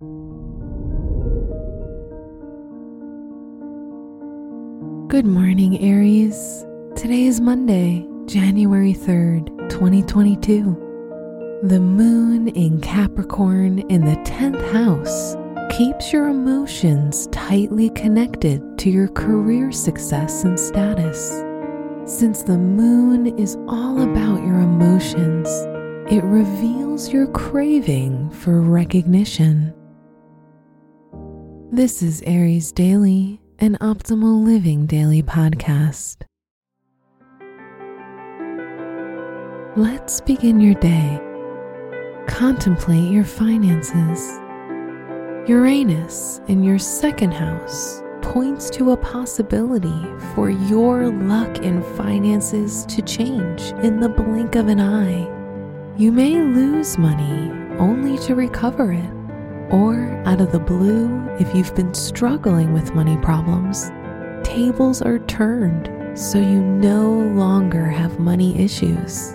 Good morning, Aries. Today is Monday, January 3rd, 2022. The moon in Capricorn in the 10th house keeps your emotions tightly connected to your career success and status. Since the moon is all about your emotions, it reveals your craving for recognition. This is Aries Daily an optimal living daily podcast. Let's begin your day. Contemplate your finances. Uranus in your second house points to a possibility for your luck in finances to change in the blink of an eye. You may lose money only to recover it or out of the blue, if you've been struggling with money problems, tables are turned so you no longer have money issues.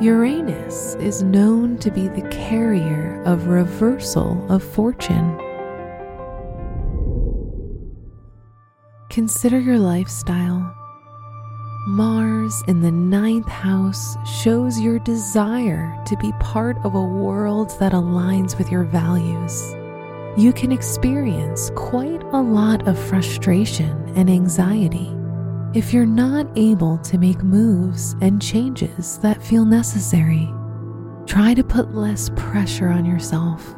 Uranus is known to be the carrier of reversal of fortune. Consider your lifestyle. Mars in the ninth house shows your desire to be part of a world that aligns with your values. You can experience quite a lot of frustration and anxiety if you're not able to make moves and changes that feel necessary. Try to put less pressure on yourself.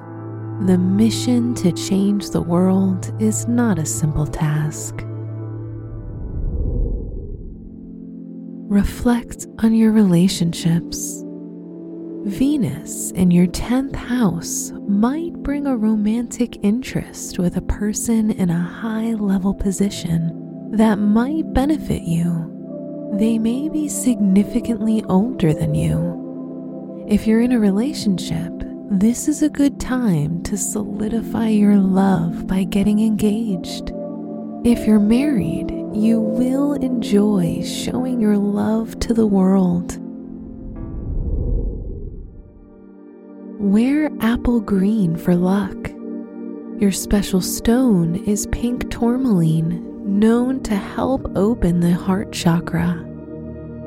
The mission to change the world is not a simple task. Reflect on your relationships. Venus in your 10th house might bring a romantic interest with a person in a high level position that might benefit you. They may be significantly older than you. If you're in a relationship, this is a good time to solidify your love by getting engaged. If you're married, you will enjoy showing your love to the world. Wear apple green for luck. Your special stone is pink tourmaline, known to help open the heart chakra.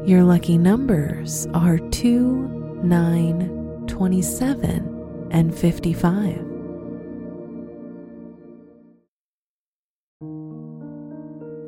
Your lucky numbers are 2, 9, 27, and 55.